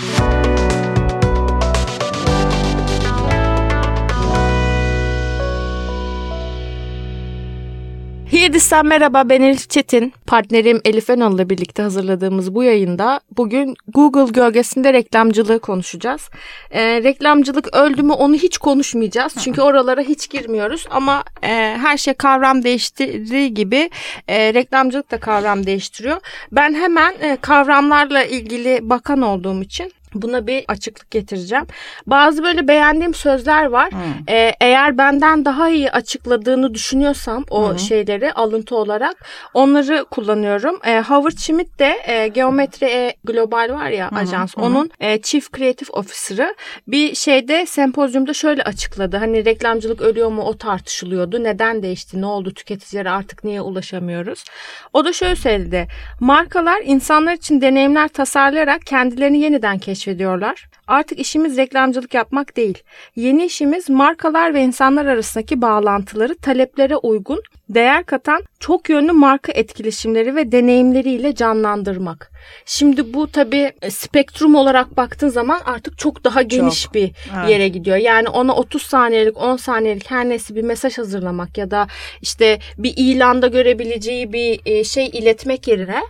Thank you. Yedis'ten merhaba ben Elif Çetin. Partnerim Elif Önal ile birlikte hazırladığımız bu yayında bugün Google gölgesinde reklamcılığı konuşacağız. Ee, reklamcılık öldü mü onu hiç konuşmayacağız. Çünkü oralara hiç girmiyoruz ama e, her şey kavram değiştirdiği gibi e, reklamcılık da kavram değiştiriyor. Ben hemen e, kavramlarla ilgili bakan olduğum için Buna bir açıklık getireceğim. Bazı böyle beğendiğim sözler var. Hmm. Ee, eğer benden daha iyi açıkladığını düşünüyorsam o hmm. şeyleri alıntı olarak onları kullanıyorum. Ee, Howard Schmidt de e, Geometri e, Global var ya hmm. ajans. Hmm. Onun e, Chief Creative Officer'ı bir şeyde sempozyumda şöyle açıkladı. Hani reklamcılık ölüyor mu o tartışılıyordu. Neden değişti? Ne oldu? Tüketicilere artık niye ulaşamıyoruz? O da şöyle söyledi. Markalar insanlar için deneyimler tasarlayarak kendilerini yeniden keşfediyor keşfediyorlar. Artık işimiz reklamcılık yapmak değil. Yeni işimiz markalar ve insanlar arasındaki bağlantıları taleplere uygun, değer katan çok yönlü marka etkileşimleri ve deneyimleriyle canlandırmak. Şimdi bu tabii e, spektrum olarak baktığın zaman artık çok daha geniş çok. bir evet. yere gidiyor. Yani ona 30 saniyelik 10 saniyelik her neyse bir mesaj hazırlamak ya da işte bir ilanda görebileceği bir e, şey iletmek yerine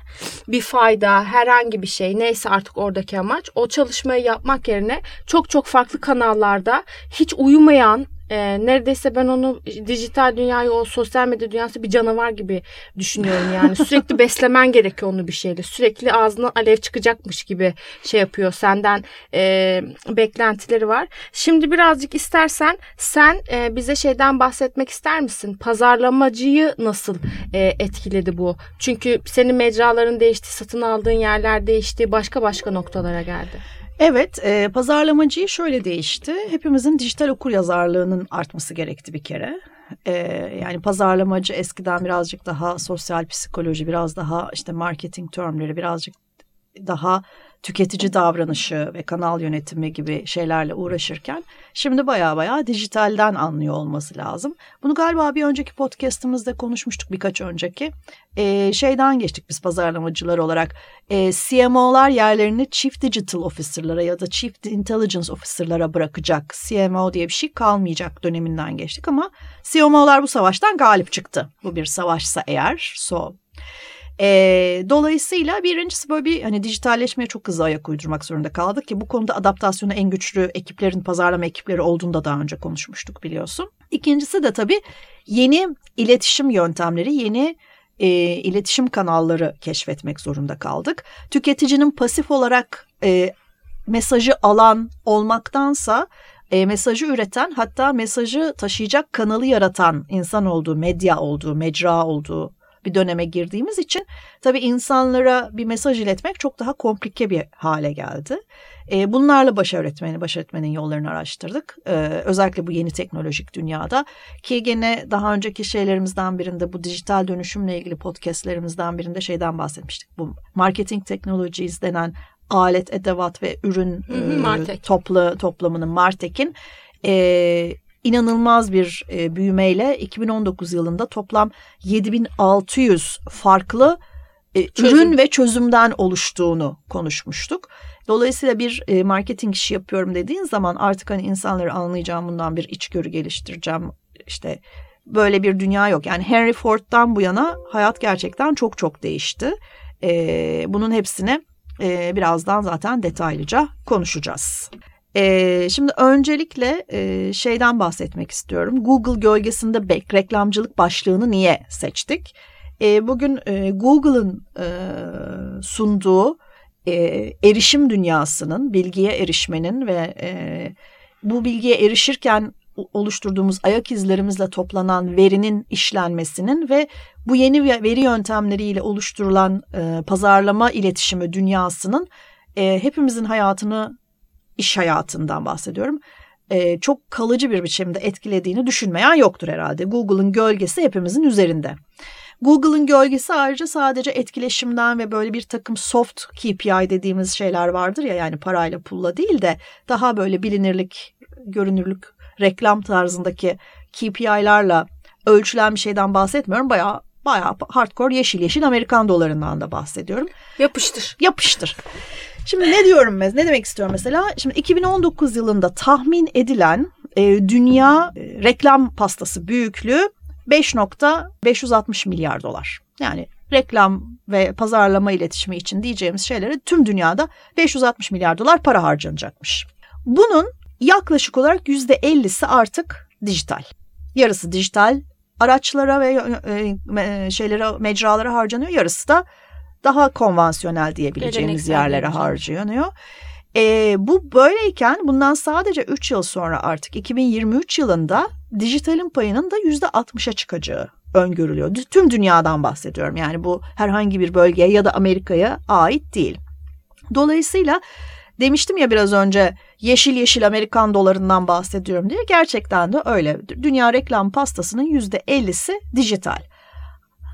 bir fayda herhangi bir şey neyse artık oradaki amaç o çalışmayı yapmak yerine çok çok farklı kanallarda hiç uyumayan e, neredeyse ben onu dijital dünyayı o sosyal medya dünyası bir canavar gibi düşünüyorum yani. Sürekli beslemen gerekiyor onu bir şeyle. Sürekli ağzından alev çıkacakmış gibi şey yapıyor. Senden e, beklentileri var. Şimdi birazcık istersen sen e, bize şeyden bahsetmek ister misin? Pazarlamacıyı nasıl e, etkiledi bu? Çünkü senin mecraların değişti satın aldığın yerler değişti başka başka noktalara geldi. Evet, e, pazarlamacıyı şöyle değişti. Hepimizin dijital okur yazarlığının artması gerekti bir kere. E, yani pazarlamacı eskiden birazcık daha sosyal psikoloji, biraz daha işte marketing termleri, birazcık daha tüketici davranışı ve kanal yönetimi gibi şeylerle uğraşırken şimdi baya baya dijitalden anlıyor olması lazım. Bunu galiba bir önceki podcastımızda konuşmuştuk birkaç önceki. Ee, şeyden geçtik biz pazarlamacılar olarak. Ee, CMO'lar yerlerini Chief Digital Officer'lara ya da Chief Intelligence Officer'lara bırakacak. CMO diye bir şey kalmayacak döneminden geçtik ama CMO'lar bu savaştan galip çıktı. Bu bir savaşsa eğer. So e, dolayısıyla birincisi böyle bir hani dijitalleşmeye çok hızlı ayak uydurmak zorunda kaldık ki bu konuda adaptasyonu en güçlü ekiplerin pazarlama ekipleri olduğunda daha önce konuşmuştuk biliyorsun. İkincisi de tabii yeni iletişim yöntemleri, yeni e, iletişim kanalları keşfetmek zorunda kaldık. Tüketicinin pasif olarak e, mesajı alan olmaktansa e, mesajı üreten hatta mesajı taşıyacak kanalı yaratan insan olduğu, medya olduğu, mecra olduğu bir döneme girdiğimiz için tabii insanlara bir mesaj iletmek çok daha komplike bir hale geldi. E, bunlarla baş öğretmeni, baş öğretmenin yollarını araştırdık. E, özellikle bu yeni teknolojik dünyada ki gene daha önceki şeylerimizden birinde bu dijital dönüşümle ilgili podcastlerimizden birinde şeyden bahsetmiştik. Bu marketing technologies denen alet, edevat ve ürün e, toplu toplamının Martek'in e, inanılmaz bir e, büyümeyle 2019 yılında toplam 7600 farklı e, ürün ve çözümden oluştuğunu konuşmuştuk. Dolayısıyla bir e, marketing işi yapıyorum dediğin zaman artık hani insanları anlayacağım bundan bir içgörü geliştireceğim işte böyle bir dünya yok. Yani Henry Ford'dan bu yana hayat gerçekten çok çok değişti. E, bunun hepsine e, birazdan zaten detaylıca konuşacağız. Ee, şimdi öncelikle e, şeyden bahsetmek istiyorum. Google gölgesinde bek reklamcılık başlığını niye seçtik? E, bugün e, Google'ın e, sunduğu e, erişim dünyasının, bilgiye erişmenin ve e, bu bilgiye erişirken oluşturduğumuz ayak izlerimizle toplanan verinin işlenmesinin ve bu yeni veri yöntemleriyle oluşturulan e, pazarlama iletişimi dünyasının e, hepimizin hayatını iş hayatından bahsediyorum. E, çok kalıcı bir biçimde etkilediğini düşünmeyen yoktur herhalde. Google'ın gölgesi hepimizin üzerinde. Google'ın gölgesi ayrıca sadece etkileşimden ve böyle bir takım soft KPI dediğimiz şeyler vardır ya yani parayla pulla değil de daha böyle bilinirlik, görünürlük, reklam tarzındaki KPI'larla ölçülen bir şeyden bahsetmiyorum. Bayağı bayağı hardcore yeşil yeşil Amerikan dolarından da bahsediyorum. Yapıştır. Yapıştır. Şimdi ne diyorum ne demek istiyorum mesela? Şimdi 2019 yılında tahmin edilen e, dünya e, reklam pastası büyüklüğü 5.560 milyar dolar. Yani reklam ve pazarlama iletişimi için diyeceğimiz şeylere tüm dünyada 560 milyar dolar para harcanacakmış. Bunun yaklaşık olarak yüzde 50'si artık dijital. Yarısı dijital araçlara ve e, şeylere mecralara harcanıyor. Yarısı da daha konvansiyonel diyebileceğimiz Geleneksel yerlere harcanıyor. E, bu böyleyken bundan sadece 3 yıl sonra artık 2023 yılında dijitalin payının da %60'a çıkacağı öngörülüyor. Tüm dünyadan bahsediyorum. Yani bu herhangi bir bölgeye ya da Amerika'ya ait değil. Dolayısıyla demiştim ya biraz önce yeşil yeşil Amerikan dolarından bahsediyorum diye gerçekten de öyle. Dünya reklam pastasının yüzde ellisi dijital.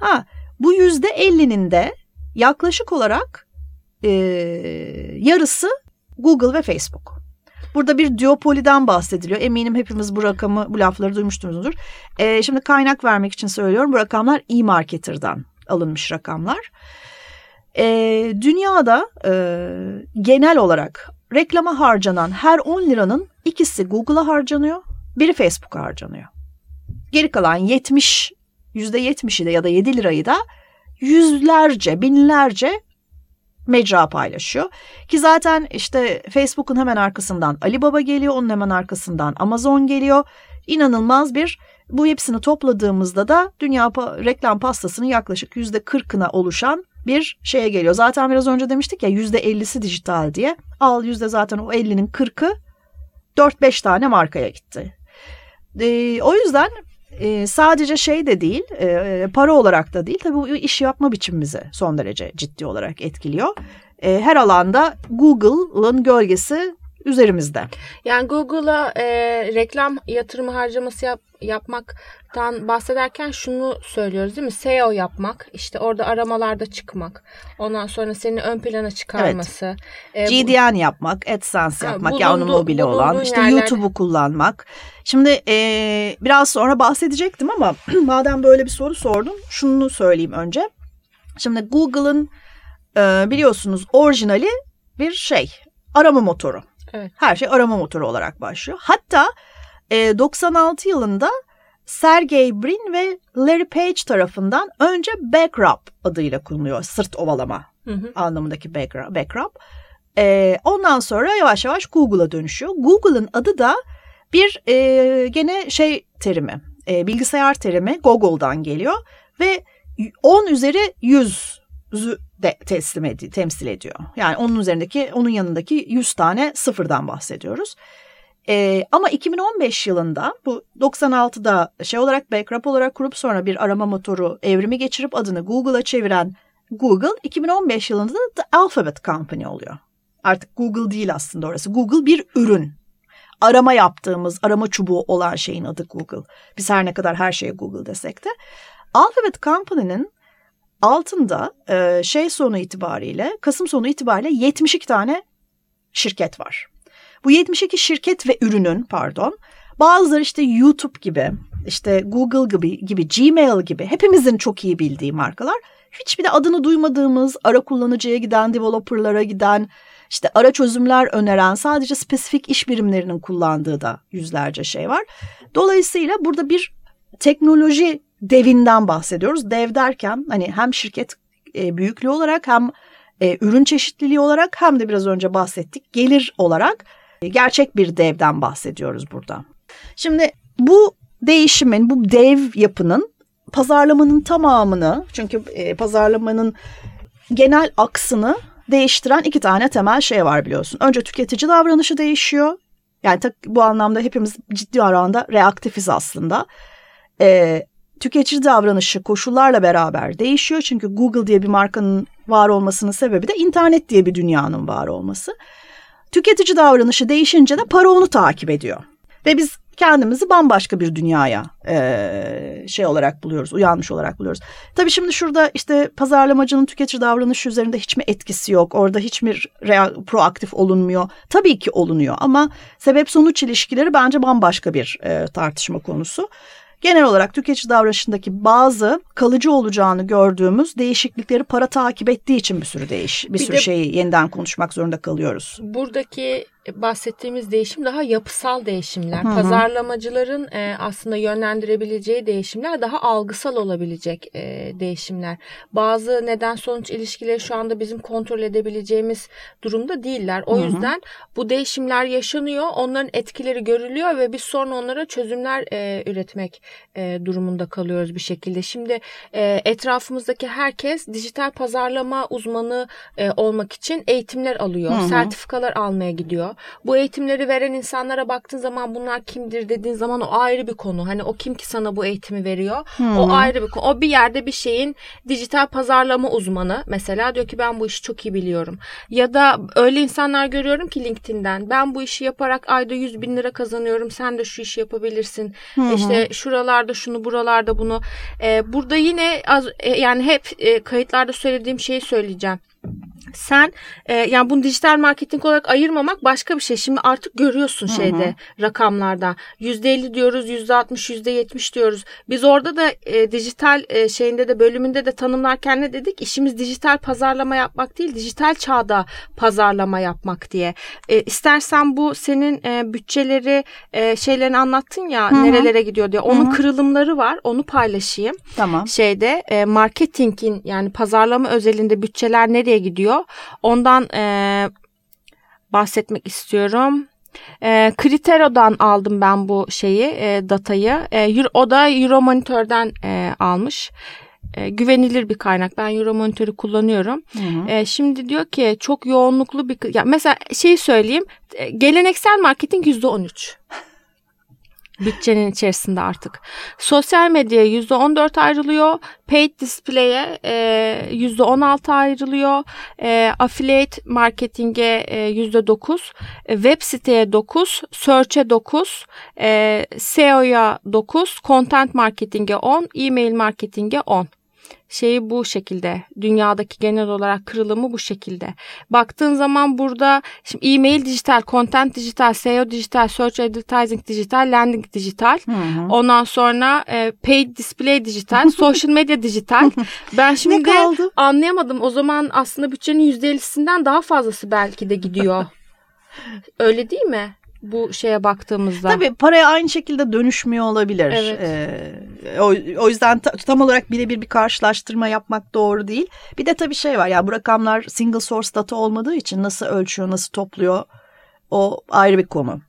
Ha, bu yüzde ellinin de yaklaşık olarak e, yarısı Google ve Facebook. Burada bir duopoliden bahsediliyor. Eminim hepimiz bu rakamı, bu lafları duymuştunuzdur. E, şimdi kaynak vermek için söylüyorum. Bu rakamlar e-marketer'dan alınmış rakamlar. E, dünyada e, genel olarak reklama harcanan her 10 liranın ikisi Google'a harcanıyor, biri Facebook'a harcanıyor. Geri kalan 70, %70'i de ya da 7 lirayı da yüzlerce, binlerce mecra paylaşıyor. Ki zaten işte Facebook'un hemen arkasından Alibaba geliyor, onun hemen arkasından Amazon geliyor. İnanılmaz bir bu hepsini topladığımızda da dünya reklam pastasının yaklaşık yüzde kırkına oluşan bir şeye geliyor. Zaten biraz önce demiştik ya yüzde ellisi dijital diye. Al yüzde zaten o ellinin kırkı 4-5 tane markaya gitti. E, o yüzden e, sadece şey de değil, e, para olarak da değil. Tabii bu iş yapma biçimimizi son derece ciddi olarak etkiliyor. E, her alanda Google'ın gölgesi üzerimizde. Yani Google'a e, reklam yatırımı harcaması yap, yapmaktan bahsederken şunu söylüyoruz değil mi? SEO yapmak, işte orada aramalarda çıkmak, ondan sonra seni ön plana çıkarması. Evet. E, GDN yapmak, AdSense yapmak, bulundu, ya onun mobili olan, işte yerler... YouTube'u kullanmak. Şimdi e, biraz sonra bahsedecektim ama madem böyle bir soru sordum, şunu söyleyeyim önce. Şimdi Google'ın e, biliyorsunuz orijinali bir şey, arama motoru. Evet. Her şey arama motoru olarak başlıyor. Hatta e, 96 yılında Sergey Brin ve Larry Page tarafından önce backrub adıyla kullanılıyor. Sırt ovalama hı hı. anlamındaki backrub. backrub. E, ondan sonra yavaş yavaş Google'a dönüşüyor. Google'ın adı da bir e, gene şey terimi, e, bilgisayar terimi Google'dan geliyor ve 10 üzeri 100 de teslim edi, temsil ediyor. Yani onun üzerindeki, onun yanındaki 100 tane sıfırdan bahsediyoruz. Ee, ama 2015 yılında bu 96'da şey olarak backup olarak kurup sonra bir arama motoru evrimi geçirip adını Google'a çeviren Google 2015 yılında da The Alphabet Company oluyor. Artık Google değil aslında orası. Google bir ürün. Arama yaptığımız arama çubuğu olan şeyin adı Google. Biz her ne kadar her şeye Google desek de. Alphabet Company'nin altında e, şey sonu itibariyle Kasım sonu itibariyle 72 tane şirket var. Bu 72 şirket ve ürünün pardon bazıları işte YouTube gibi işte Google gibi gibi Gmail gibi hepimizin çok iyi bildiği markalar hiçbir de adını duymadığımız ara kullanıcıya giden developerlara giden işte ara çözümler öneren sadece spesifik iş birimlerinin kullandığı da yüzlerce şey var. Dolayısıyla burada bir teknoloji devinden bahsediyoruz. Dev derken hani hem şirket e, büyüklüğü olarak hem e, ürün çeşitliliği olarak hem de biraz önce bahsettik gelir olarak e, gerçek bir devden bahsediyoruz burada. Şimdi bu değişimin, bu dev yapının pazarlamanın tamamını çünkü e, pazarlamanın genel aksını değiştiren iki tane temel şey var biliyorsun. Önce tüketici davranışı değişiyor. Yani bu anlamda hepimiz ciddi oranda reaktifiz aslında. E, tüketici davranışı koşullarla beraber değişiyor. Çünkü Google diye bir markanın var olmasının sebebi de internet diye bir dünyanın var olması. Tüketici davranışı değişince de para onu takip ediyor. Ve biz kendimizi bambaşka bir dünyaya e, şey olarak buluyoruz, uyanmış olarak buluyoruz. Tabii şimdi şurada işte pazarlamacının tüketici davranışı üzerinde hiç mi etkisi yok? Orada hiç mi real, proaktif olunmuyor? Tabii ki olunuyor ama sebep sonuç ilişkileri bence bambaşka bir e, tartışma konusu. Genel olarak tüketici davranışındaki bazı kalıcı olacağını gördüğümüz değişiklikleri para takip ettiği için bir sürü değiş, bir, bir sürü de, şeyi yeniden konuşmak zorunda kalıyoruz. Buradaki bahsettiğimiz değişim daha yapısal değişimler. Hı hı. Pazarlamacıların e, aslında yönlendirebileceği değişimler daha algısal olabilecek e, değişimler. Bazı neden sonuç ilişkileri şu anda bizim kontrol edebileceğimiz durumda değiller. O hı hı. yüzden bu değişimler yaşanıyor. Onların etkileri görülüyor ve biz sonra onlara çözümler e, üretmek e, durumunda kalıyoruz bir şekilde. Şimdi e, etrafımızdaki herkes dijital pazarlama uzmanı e, olmak için eğitimler alıyor. Hı hı. Sertifikalar almaya gidiyor. Bu eğitimleri veren insanlara baktığın zaman bunlar kimdir dediğin zaman o ayrı bir konu. Hani o kim ki sana bu eğitimi veriyor? Hmm. O ayrı bir konu. O bir yerde bir şeyin dijital pazarlama uzmanı mesela diyor ki ben bu işi çok iyi biliyorum. Ya da öyle insanlar görüyorum ki LinkedIn'den ben bu işi yaparak ayda 100 bin lira kazanıyorum. Sen de şu işi yapabilirsin. Hmm. İşte şuralarda şunu buralarda bunu. Ee, burada yine az e, yani hep e, kayıtlarda söylediğim şeyi söyleyeceğim sen e, yani bunu dijital marketing olarak ayırmamak başka bir şey. Şimdi artık görüyorsun şeyde Hı-hı. rakamlarda %50 diyoruz, %60, %70 diyoruz. Biz orada da e, dijital e, şeyinde de bölümünde de tanımlarken ne dedik? İşimiz dijital pazarlama yapmak değil, dijital çağda pazarlama yapmak diye. E, istersen bu senin e, bütçeleri e, şeylerini anlattın ya Hı-hı. nerelere gidiyor diye. Onun Hı-hı. kırılımları var. Onu paylaşayım. Tamam. Şeyde e, marketingin yani pazarlama özelinde bütçeler nereye gidiyor? Ondan e, bahsetmek istiyorum. E, Kritero'dan aldım ben bu şeyi, e, datayı. E, o da Euromonitor'dan e, almış. E, güvenilir bir kaynak. Ben Euromonitor'u kullanıyorum. Hı hı. E, şimdi diyor ki çok yoğunluklu bir... Ya mesela şeyi söyleyeyim. E, geleneksel marketing %13 bütçenin içerisinde artık. Sosyal medyaya %14 ayrılıyor. Paid display'e e, %16 ayrılıyor. E, affiliate marketing'e e, %9. E, web siteye 9. Search'e 9. E, SEO'ya 9. Content marketing'e 10. E-mail marketing'e 10 şeyi bu şekilde. Dünyadaki genel olarak kırılımı bu şekilde. Baktığın zaman burada şimdi e-mail dijital, content dijital, SEO dijital, search advertising dijital, landing dijital. Hı hı. Ondan sonra e, paid display dijital, social media dijital. Ben şimdi anlayamadım. O zaman aslında bütçenin %50'sinden daha fazlası belki de gidiyor. Öyle değil mi? Bu şeye baktığımızda. Tabii paraya aynı şekilde dönüşmüyor olabilir. Evet. Ee, o, o yüzden ta, tam olarak birebir bir karşılaştırma yapmak doğru değil. Bir de tabii şey var ya bu rakamlar single source data olmadığı için nasıl ölçüyor, nasıl topluyor o ayrı bir konu.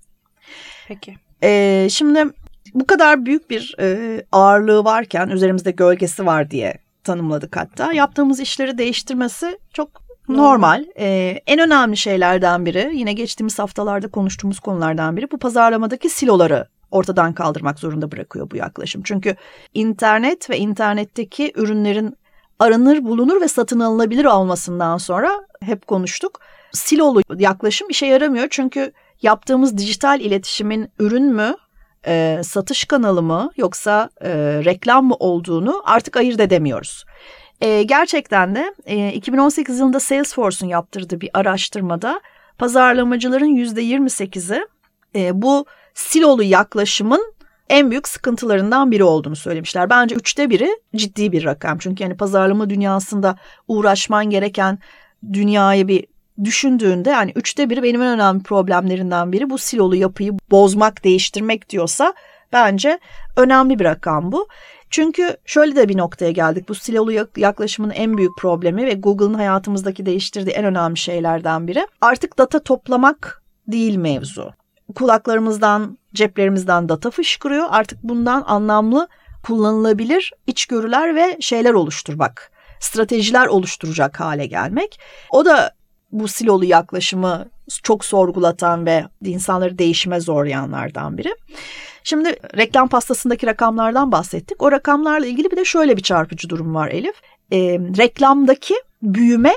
Peki. Ee, şimdi bu kadar büyük bir e, ağırlığı varken üzerimizde gölgesi var diye tanımladık hatta. Yaptığımız işleri değiştirmesi çok Normal. Ee, en önemli şeylerden biri yine geçtiğimiz haftalarda konuştuğumuz konulardan biri bu pazarlamadaki siloları ortadan kaldırmak zorunda bırakıyor bu yaklaşım. Çünkü internet ve internetteki ürünlerin aranır, bulunur ve satın alınabilir olmasından sonra hep konuştuk. Silolu yaklaşım işe yaramıyor çünkü yaptığımız dijital iletişimin ürün mü, e, satış kanalı mı yoksa e, reklam mı olduğunu artık ayırt edemiyoruz. E, gerçekten de e, 2018 yılında Salesforce'un yaptırdığı bir araştırmada pazarlamacıların %28'i e, bu silolu yaklaşımın en büyük sıkıntılarından biri olduğunu söylemişler. Bence üçte biri ciddi bir rakam. Çünkü yani pazarlama dünyasında uğraşman gereken dünyayı bir düşündüğünde yani üçte biri benim en önemli problemlerinden biri bu silolu yapıyı bozmak, değiştirmek diyorsa bence önemli bir rakam bu. Çünkü şöyle de bir noktaya geldik. Bu silolu yaklaşımın en büyük problemi ve Google'ın hayatımızdaki değiştirdiği en önemli şeylerden biri. Artık data toplamak değil mevzu. Kulaklarımızdan, ceplerimizden data fışkırıyor. Artık bundan anlamlı, kullanılabilir içgörüler ve şeyler oluşturmak, stratejiler oluşturacak hale gelmek. O da bu silolu yaklaşımı çok sorgulatan ve insanları değişime zorlayanlardan biri. Şimdi reklam pastasındaki rakamlardan bahsettik. O rakamlarla ilgili bir de şöyle bir çarpıcı durum var Elif. E, reklamdaki büyüme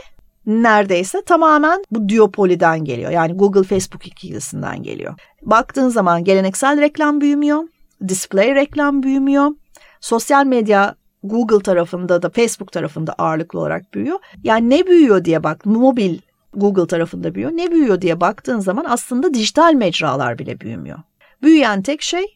neredeyse tamamen bu duopoliden geliyor. Yani Google Facebook ikilisinden geliyor. Baktığın zaman geleneksel reklam büyümüyor, display reklam büyümüyor, sosyal medya Google tarafında da Facebook tarafında ağırlıklı olarak büyüyor. Yani ne büyüyor diye bak, mobil Google tarafında büyüyor. Ne büyüyor diye baktığın zaman aslında dijital mecralar bile büyümüyor. Büyüyen tek şey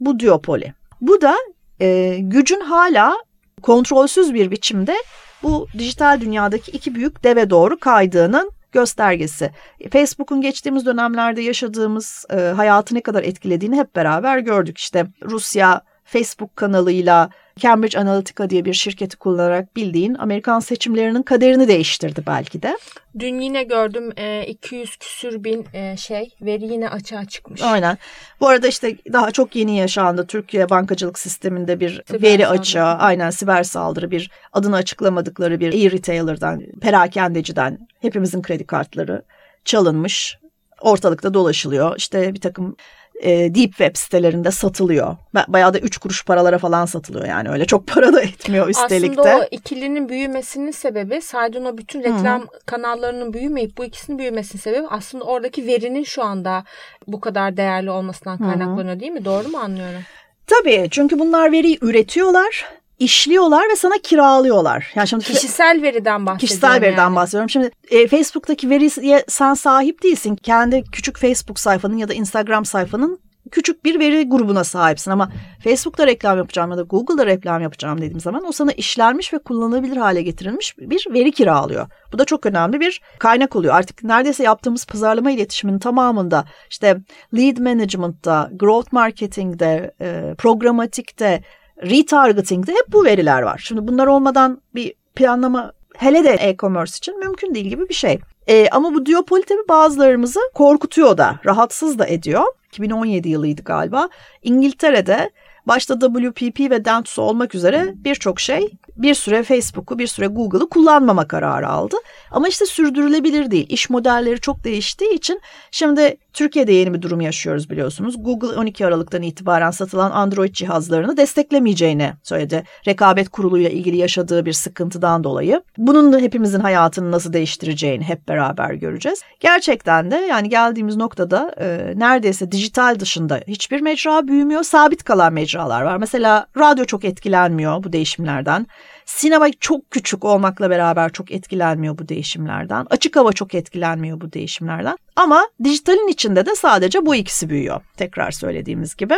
bu duopoli. Bu da e, gücün hala kontrolsüz bir biçimde bu dijital dünyadaki iki büyük deve doğru kaydığının göstergesi. Facebook'un geçtiğimiz dönemlerde yaşadığımız e, hayatı ne kadar etkilediğini hep beraber gördük. İşte Rusya Facebook kanalıyla Cambridge Analytica diye bir şirketi kullanarak bildiğin Amerikan seçimlerinin kaderini değiştirdi belki de. Dün yine gördüm e, 200 küsür bin e, şey veri yine açığa çıkmış. Aynen. Bu arada işte daha çok yeni yaşandı Türkiye bankacılık sisteminde bir siber veri saldırı. açığa aynen siber saldırı bir adını açıklamadıkları bir e-retailer'dan perakendeciden hepimizin kredi kartları çalınmış ortalıkta dolaşılıyor. İşte bir takım e, deep web sitelerinde satılıyor. Bayağı da 3 kuruş paralara falan satılıyor yani öyle çok para da etmiyor üstelik Aslında de. Aslında o ikilinin büyümesinin sebebi sadece o bütün reklam Hı-hı. kanallarının büyümeyip bu ikisinin büyümesinin sebebi aslında oradaki verinin şu anda bu kadar değerli olmasından kaynaklanıyor Hı-hı. değil mi? Doğru mu anlıyorum? Tabii çünkü bunlar veriyi üretiyorlar işliyorlar ve sana kiralıyorlar. Yani şimdi kişisel veriden bahsediyorum. Kişisel veriden yani. bahsediyorum. Şimdi e, Facebook'taki veriye sen sahip değilsin. Kendi küçük Facebook sayfanın ya da Instagram sayfanın küçük bir veri grubuna sahipsin ama Facebook'ta reklam yapacağım ya da Google'da reklam yapacağım dediğim zaman o sana işlenmiş ve kullanılabilir hale getirilmiş bir veri kiralıyor. Bu da çok önemli bir kaynak oluyor. Artık neredeyse yaptığımız pazarlama iletişiminin tamamında işte lead management'ta, growth marketing'de, e, programatikte, retargeting'de hep bu veriler var. Şimdi bunlar olmadan bir planlama hele de e-commerce için mümkün değil gibi bir şey. E, ama bu duopoli tabii bazılarımızı korkutuyor da, rahatsız da ediyor. 2017 yılıydı galiba. İngiltere'de başta WPP ve Dentsu olmak üzere birçok şey bir süre Facebook'u bir süre Google'ı kullanmama kararı aldı. Ama işte sürdürülebilir değil. İş modelleri çok değiştiği için şimdi Türkiye'de yeni bir durum yaşıyoruz biliyorsunuz. Google 12 Aralık'tan itibaren satılan Android cihazlarını desteklemeyeceğini söyledi. Rekabet kuruluyla ilgili yaşadığı bir sıkıntıdan dolayı. Bunun da hepimizin hayatını nasıl değiştireceğini hep beraber göreceğiz. Gerçekten de yani geldiğimiz noktada e, neredeyse dijital dışında hiçbir mecra büyümüyor. Sabit kalan mecralar var. Mesela radyo çok etkilenmiyor bu değişimlerden. Sinema çok küçük olmakla beraber çok etkilenmiyor bu değişimlerden. Açık hava çok etkilenmiyor bu değişimlerden. Ama dijitalin içinde de sadece bu ikisi büyüyor. Tekrar söylediğimiz gibi.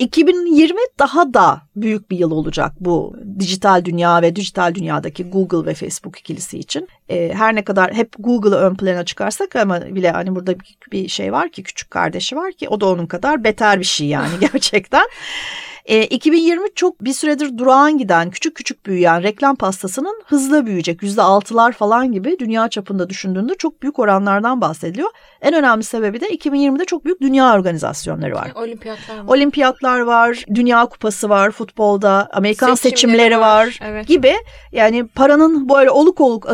2020 daha da büyük bir yıl olacak bu dijital dünya ve dijital dünyadaki Google ve Facebook ikilisi için. Ee, her ne kadar hep Google'ı ön plana çıkarsak ama bile hani burada bir şey var ki küçük kardeşi var ki o da onun kadar beter bir şey yani gerçekten. E, 2020 çok bir süredir durağan giden, küçük küçük büyüyen reklam pastasının hızla büyüyecek. %6'lar falan gibi dünya çapında düşündüğünde çok büyük oranlardan bahsediliyor. En önemli sebebi de 2020'de çok büyük dünya organizasyonları var. Olimpiyatlar var. Olimpiyatlar var, Dünya Kupası var futbolda, Amerikan seçimleri, seçimleri var, var evet. gibi. Yani paranın böyle oluk oluk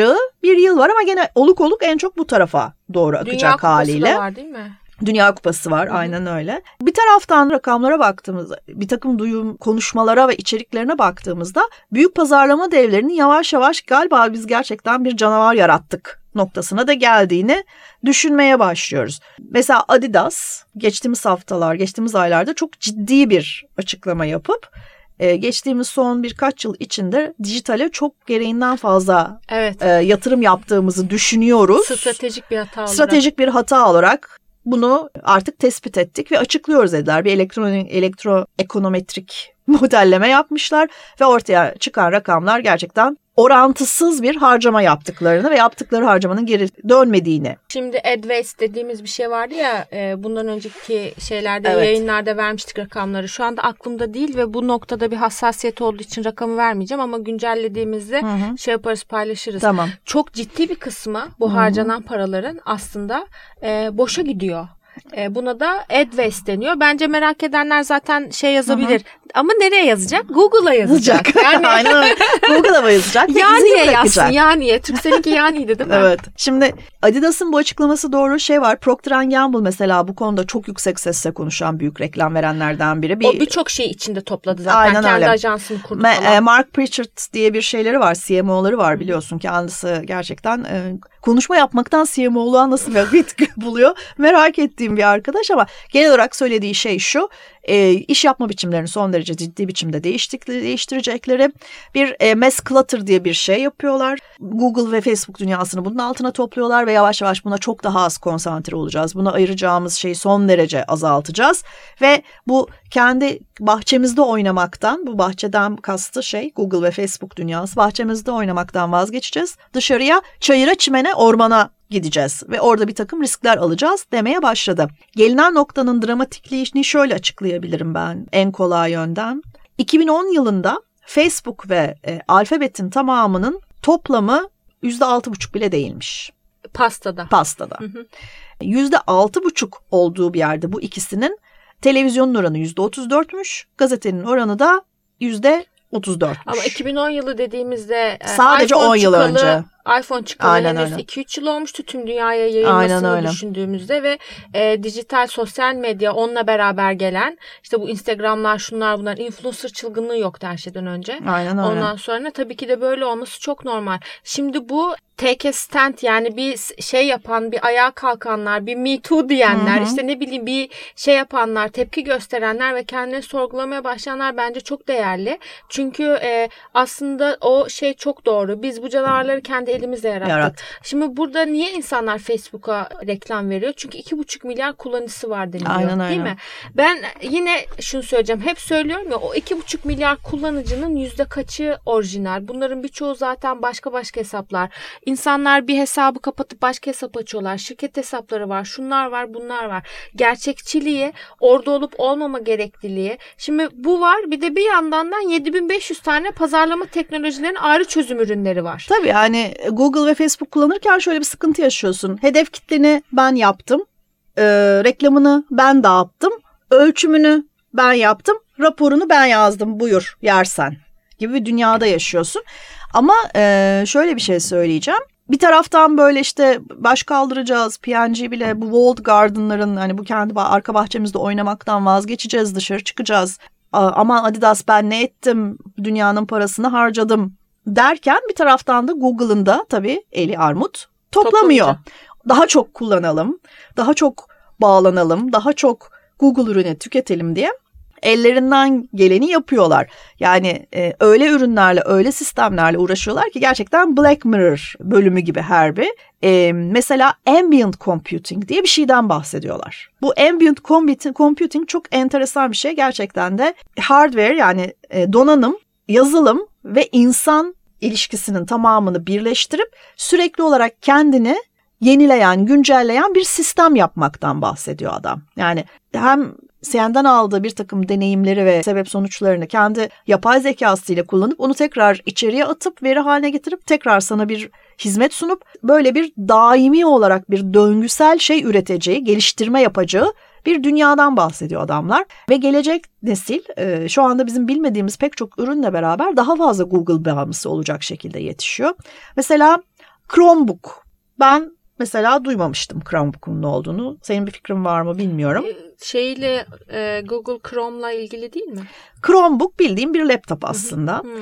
akacağı bir yıl var ama gene oluk oluk en çok bu tarafa doğru akacak Dünya haliyle. Dünya Kupası var değil mi? Dünya Kupası var Hı-hı. aynen öyle. Bir taraftan rakamlara baktığımızda bir takım duyum konuşmalara ve içeriklerine baktığımızda büyük pazarlama devlerinin yavaş yavaş galiba biz gerçekten bir canavar yarattık noktasına da geldiğini düşünmeye başlıyoruz. Mesela Adidas geçtiğimiz haftalar, geçtiğimiz aylarda çok ciddi bir açıklama yapıp e, geçtiğimiz son birkaç yıl içinde dijitale çok gereğinden fazla evet. e, yatırım yaptığımızı düşünüyoruz. Stratejik bir hata olarak. Stratejik bir hata olarak bunu artık tespit ettik ve açıklıyoruz dediler. Bir elektronik elektroekonometrik modelleme yapmışlar ve ortaya çıkan rakamlar gerçekten orantısız bir harcama yaptıklarını ve yaptıkları harcamanın geri dönmediğini. Şimdi AdWaste dediğimiz bir şey vardı ya e, bundan önceki şeylerde evet. yayınlarda vermiştik rakamları. Şu anda aklımda değil ve bu noktada bir hassasiyet olduğu için rakamı vermeyeceğim ama güncellediğimizde Hı-hı. şey yaparız paylaşırız. Tamam. Çok ciddi bir kısmı bu Hı-hı. harcanan paraların aslında e, boşa gidiyor. E, buna da AdWaste deniyor. Bence merak edenler zaten şey yazabilir. Hı-hı. Ama nereye yazacak? Google'a yazacak. Yani... Aynen öyle. Google'a mı yazacak? ya niye yazsın? Ya niye? Türkcell'inki ya niydi değil mi? evet. Şimdi Adidas'ın bu açıklaması doğru şey var. Procter Gamble mesela bu konuda çok yüksek sesle konuşan büyük reklam verenlerden biri. Bir... O birçok şey içinde topladı zaten. Aynen Kendi öyle. ajansını kurdu Ma- falan. Mark Pritchard diye bir şeyleri var. CMO'ları var biliyorsun. Kendisi gerçekten e, konuşma yapmaktan CMO'luğa nasıl bir bit buluyor merak ettiğim bir arkadaş ama genel olarak söylediği şey şu e, iş yapma biçimlerini son derece ciddi biçimde değiştirecekleri bir e, mass clutter diye bir şey yapıyorlar. Google ve Facebook dünyasını bunun altına topluyorlar ve yavaş yavaş buna çok daha az konsantre olacağız. Buna ayıracağımız şeyi son derece azaltacağız ve bu kendi bahçemizde oynamaktan bu bahçeden kastı şey Google ve Facebook dünyası bahçemizde oynamaktan vazgeçeceğiz. Dışarıya çayıra çimene ormana gideceğiz ve orada bir takım riskler alacağız demeye başladı. Gelinen noktanın dramatikliğini şöyle açıklayabilirim ben en kolay yönden. 2010 yılında Facebook ve e, alfabetin tamamının toplamı %6,5 bile değilmiş. Pastada. Pastada. %6,5 olduğu bir yerde bu ikisinin televizyonun oranı %34'müş, gazetenin oranı da %34'müş. Ama 2010 yılı dediğimizde e, sadece iPhone 10 yıl çıkalı, önce iPhone çıkalı henüz 2-3 yıl olmuştu tüm dünyaya yayılmasını düşündüğümüzde ve e, dijital sosyal medya onunla beraber gelen işte bu Instagram'lar şunlar bunlar influencer çılgınlığı yoktu her şeyden önce. Aynen öyle. Ondan sonra tabii ki de böyle olması çok normal. Şimdi bu take a stand yani bir şey yapan, bir ayağa kalkanlar, bir me too diyenler, hı hı. işte ne bileyim bir şey yapanlar, tepki gösterenler ve kendini sorgulamaya başlayanlar bence çok değerli. Çünkü e, aslında o şey çok doğru. Biz bu canavarları kendi elimizle yarattık. Yarat. Şimdi burada niye insanlar Facebook'a reklam veriyor? Çünkü iki buçuk milyar kullanıcısı var deniliyor. Aynen, değil aynen. mi? Ben yine şunu söyleyeceğim. Hep söylüyorum ya o iki buçuk milyar kullanıcının yüzde kaçı orijinal? Bunların birçoğu zaten başka başka hesaplar. İnsanlar bir hesabı kapatıp başka hesap açıyorlar. Şirket hesapları var. Şunlar var, bunlar var. Gerçekçiliği, orada olup olmama gerekliliği. Şimdi bu var. Bir de bir yandan da 7500 tane pazarlama teknolojilerinin ayrı çözüm ürünleri var. Tabii yani Google ve Facebook kullanırken şöyle bir sıkıntı yaşıyorsun. Hedef kitleni ben yaptım. E, reklamını ben dağıttım. Ölçümünü ben yaptım. Raporunu ben yazdım. Buyur yersen gibi bir dünyada yaşıyorsun. Ama e, şöyle bir şey söyleyeceğim. Bir taraftan böyle işte baş kaldıracağız. PNG bile bu walled garden'ların hani bu kendi arka bahçemizde oynamaktan vazgeçeceğiz. Dışarı çıkacağız. Aman Adidas ben ne ettim? Dünyanın parasını harcadım derken bir taraftan da Google'ın da tabii eli armut toplamıyor. Daha çok kullanalım, daha çok bağlanalım, daha çok Google ürünü tüketelim diye ellerinden geleni yapıyorlar. Yani e, öyle ürünlerle, öyle sistemlerle uğraşıyorlar ki gerçekten Black Mirror bölümü gibi her bir. E, mesela ambient computing diye bir şeyden bahsediyorlar. Bu ambient computing çok enteresan bir şey. Gerçekten de hardware yani e, donanım, yazılım ve insan ilişkisinin tamamını birleştirip sürekli olarak kendini yenileyen, güncelleyen bir sistem yapmaktan bahsediyor adam. Yani hem senden aldığı bir takım deneyimleri ve sebep sonuçlarını kendi yapay zekasıyla kullanıp onu tekrar içeriye atıp veri haline getirip tekrar sana bir hizmet sunup böyle bir daimi olarak bir döngüsel şey üreteceği, geliştirme yapacağı bir dünyadan bahsediyor adamlar. Ve gelecek nesil e, şu anda bizim bilmediğimiz pek çok ürünle beraber daha fazla Google bağımlısı olacak şekilde yetişiyor. Mesela Chromebook. Ben mesela duymamıştım Chromebook'un ne olduğunu. Senin bir fikrin var mı bilmiyorum. E, şeyle e, Google Chrome'la ilgili değil mi? Chromebook bildiğim bir laptop aslında. Hı hı.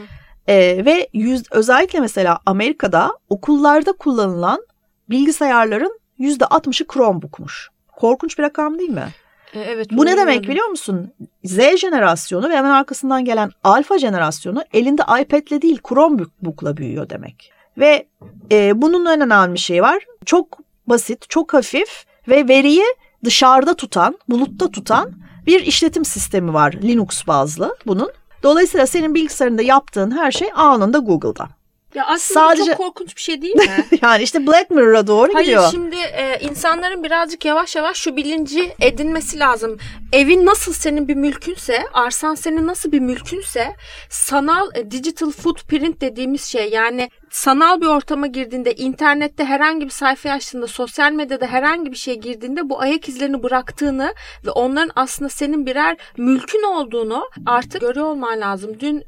E, ve yüz, özellikle mesela Amerika'da okullarda kullanılan bilgisayarların yüzde 60'ı Chromebook'muş. Korkunç bir rakam değil mi? E, evet. Bu ne demek biliyor musun? Z jenerasyonu ve hemen arkasından gelen alfa jenerasyonu elinde iPad'le değil Chromebook'la büyüyor demek. Ve e, bunun en önemli şey var. Çok basit, çok hafif ve veriyi dışarıda tutan, bulutta tutan bir işletim sistemi var Linux bazlı bunun. Dolayısıyla senin bilgisayarında yaptığın her şey anında Google'da. Ya aslında Sadece... çok korkunç bir şey değil mi? yani işte Black Mirror'a doğru Hayır, gidiyor. Hayır şimdi e, insanların birazcık yavaş yavaş şu bilinci edinmesi lazım. Evin nasıl senin bir mülkünse, arsan senin nasıl bir mülkünse sanal e, digital footprint dediğimiz şey yani sanal bir ortama girdiğinde, internette herhangi bir sayfa açtığında, sosyal medyada herhangi bir şey girdiğinde bu ayak izlerini bıraktığını ve onların aslında senin birer mülkün olduğunu artık görüyor olman lazım. Dün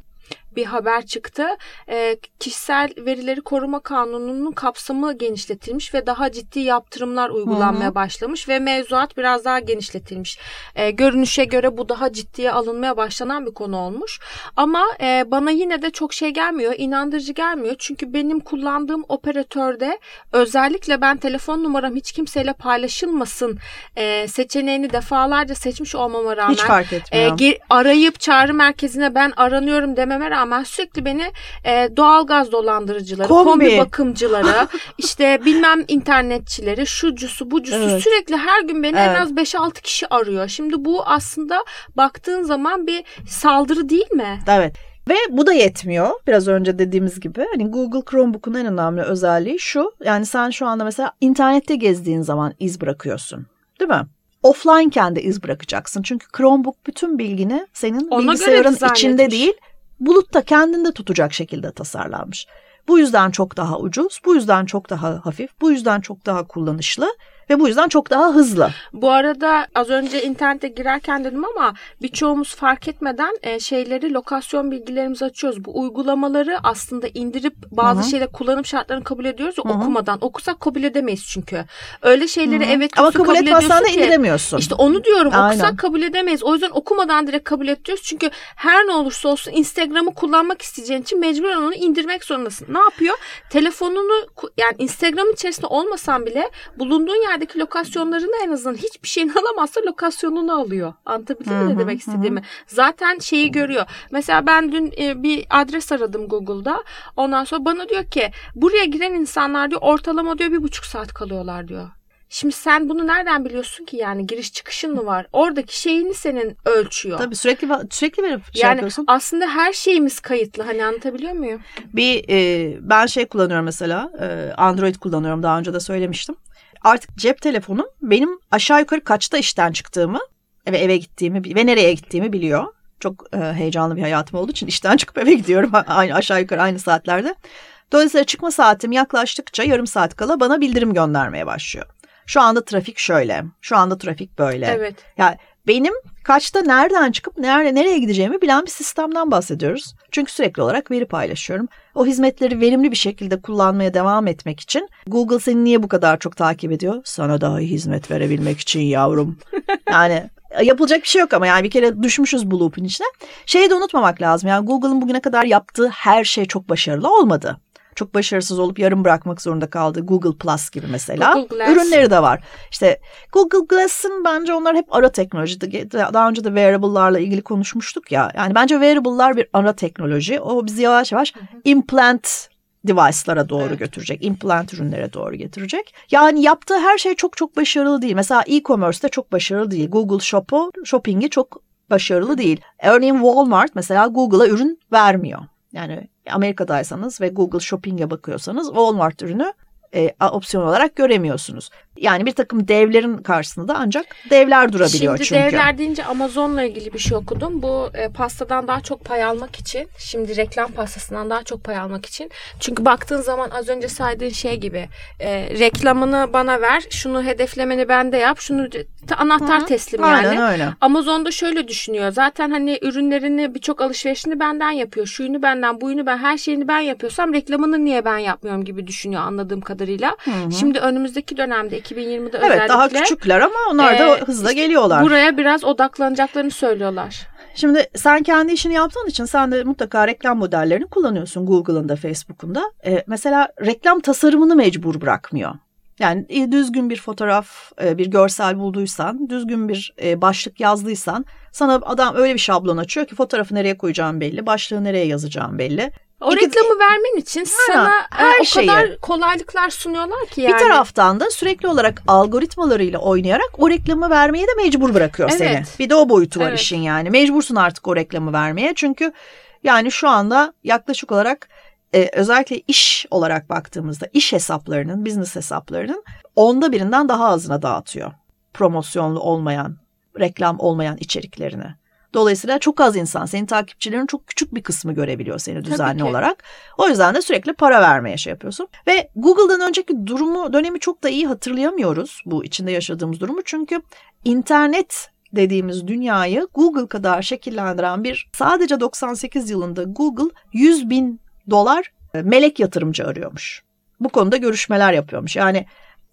bir haber çıktı. E, kişisel verileri koruma kanununun kapsamı genişletilmiş ve daha ciddi yaptırımlar uygulanmaya Hı-hı. başlamış ve mevzuat biraz daha genişletilmiş. E, görünüşe göre bu daha ciddiye alınmaya başlanan bir konu olmuş. Ama e, bana yine de çok şey gelmiyor, inandırıcı gelmiyor. Çünkü benim kullandığım operatörde özellikle ben telefon numaram hiç kimseyle paylaşılmasın e, seçeneğini defalarca seçmiş olmama rağmen hiç fark etmiyor. E, arayıp çağrı merkezine ben aranıyorum dememe rağmen sürekli beni e, doğalgaz dolandırıcıları, kombi, kombi bakımcıları, işte bilmem internetçileri, şucusu, bucusu evet. sürekli her gün beni evet. en az 5-6 kişi arıyor. Şimdi bu aslında baktığın zaman bir saldırı değil mi? Evet. Ve bu da yetmiyor. Biraz önce dediğimiz gibi hani Google Chromebook'un en önemli özelliği şu. Yani sen şu anda mesela internette gezdiğin zaman iz bırakıyorsun. Değil mi? Offline de iz bırakacaksın. Çünkü Chromebook bütün bilgini senin Ona bilgisayarın içinde değil, bulutta kendinde tutacak şekilde tasarlanmış. Bu yüzden çok daha ucuz, bu yüzden çok daha hafif, bu yüzden çok daha kullanışlı ve bu yüzden çok daha hızlı. Bu arada az önce internete girerken dedim ama birçoğumuz fark etmeden e, şeyleri lokasyon bilgilerimizi açıyoruz. Bu uygulamaları aslında indirip bazı Hı-hı. şeyler kullanım şartlarını kabul ediyoruz ya okumadan. Okusak kabul edemeyiz çünkü. Öyle şeyleri Hı-hı. evet ama kabul, kabul etmezsen de indiremiyorsun. İşte onu diyorum Aynen. okusak kabul edemeyiz. O yüzden okumadan direkt kabul ediyoruz. Çünkü her ne olursa olsun Instagram'ı kullanmak isteyeceğin için mecburen onu indirmek zorundasın. Ne yapıyor? Telefonunu yani Instagram içerisinde olmasan bile bulunduğun yerde yerdeki lokasyonlarını en azından hiçbir şeyini alamazsa lokasyonunu alıyor. Anlatabildim mi ne demek istediğimi? Hı. Zaten şeyi görüyor. Mesela ben dün e, bir adres aradım Google'da. Ondan sonra bana diyor ki buraya giren insanlar diyor ortalama diyor bir buçuk saat kalıyorlar diyor. Şimdi sen bunu nereden biliyorsun ki yani giriş çıkışın mı var? Oradaki şeyini senin ölçüyor. Tabii sürekli sürekli verip şey yani yapıyorsun. aslında her şeyimiz kayıtlı. Hani anlatabiliyor muyum? Bir e, ben şey kullanıyorum mesela e, Android kullanıyorum daha önce de söylemiştim artık cep telefonum benim aşağı yukarı kaçta işten çıktığımı ve eve gittiğimi ve nereye gittiğimi biliyor. Çok e, heyecanlı bir hayatım olduğu için işten çıkıp eve gidiyorum aynı aşağı yukarı aynı saatlerde. Dolayısıyla çıkma saatim yaklaştıkça yarım saat kala bana bildirim göndermeye başlıyor. Şu anda trafik şöyle, şu anda trafik böyle. Evet. Yani benim kaçta nereden çıkıp nerede nereye gideceğimi bilen bir sistemden bahsediyoruz. Çünkü sürekli olarak veri paylaşıyorum. O hizmetleri verimli bir şekilde kullanmaya devam etmek için Google seni niye bu kadar çok takip ediyor? Sana daha iyi hizmet verebilmek için yavrum. Yani yapılacak bir şey yok ama yani bir kere düşmüşüz bu loop'un içine. Şeyi de unutmamak lazım. Yani Google'ın bugüne kadar yaptığı her şey çok başarılı olmadı çok başarısız olup yarım bırakmak zorunda kaldı. Google Plus gibi mesela. Google Glass. Ürünleri de var. İşte Google Glass'ın bence onlar hep ara teknoloji. Daha önce de wearable'larla ilgili konuşmuştuk ya. Yani bence wearable'lar bir ara teknoloji. O bizi yavaş yavaş hı hı. implant device'lara doğru evet. götürecek, implant ürünlere doğru getirecek. Yani yaptığı her şey çok çok başarılı değil. Mesela e-commerce'te çok başarılı değil. Google Shop'u, shopping'i çok başarılı değil. Örneğin Walmart mesela Google'a ürün vermiyor. Yani Amerika'daysanız ve Google Shopping'e bakıyorsanız Walmart ürünü e, opsiyon olarak göremiyorsunuz. Yani bir takım devlerin karşısında ancak devler durabiliyor şimdi çünkü. Şimdi devler deyince Amazon'la ilgili bir şey okudum. Bu e, pastadan daha çok pay almak için, şimdi reklam pastasından daha çok pay almak için. Çünkü baktığın zaman az önce saydığın şey gibi e, reklamını bana ver, şunu hedeflemeni bende yap, şunu anahtar Hı-hı. teslim yani. Aynen öyle. Amazon'da şöyle düşünüyor. Zaten hani ürünlerini birçok alışverişini benden yapıyor. Şuyunu benden, buyunu ben, her şeyini ben yapıyorsam reklamını niye ben yapmıyorum gibi düşünüyor anladığım kadarıyla. Hı-hı. Şimdi önümüzdeki dönemde 2020'de evet, özellikle. daha küçükler ama onlar da e, hızla işte geliyorlar. Buraya biraz odaklanacaklarını söylüyorlar. Şimdi sen kendi işini yaptığın için sen de mutlaka reklam modellerini kullanıyorsun Google'ın da Facebook'un da. E, mesela reklam tasarımını mecbur bırakmıyor. Yani e, düzgün bir fotoğraf, e, bir görsel bulduysan, düzgün bir e, başlık yazdıysan sana adam öyle bir şablon açıyor ki fotoğrafı nereye koyacağım belli, başlığı nereye yazacağım belli. O İki, reklamı vermen için sana her o şeyi. kadar kolaylıklar sunuyorlar ki yani. Bir taraftan da sürekli olarak algoritmalarıyla oynayarak o reklamı vermeye de mecbur bırakıyor evet. seni. Bir de o boyutu var evet. işin yani. Mecbursun artık o reklamı vermeye çünkü yani şu anda yaklaşık olarak e, özellikle iş olarak baktığımızda iş hesaplarının, business hesaplarının onda birinden daha azına dağıtıyor. Promosyonlu olmayan, reklam olmayan içeriklerini. Dolayısıyla çok az insan, senin takipçilerin çok küçük bir kısmı görebiliyor seni düzenli olarak. O yüzden de sürekli para vermeye şey yapıyorsun. Ve Google'dan önceki durumu, dönemi çok da iyi hatırlayamıyoruz bu içinde yaşadığımız durumu. Çünkü internet dediğimiz dünyayı Google kadar şekillendiren bir sadece 98 yılında Google 100 bin dolar e, melek yatırımcı arıyormuş. Bu konuda görüşmeler yapıyormuş. Yani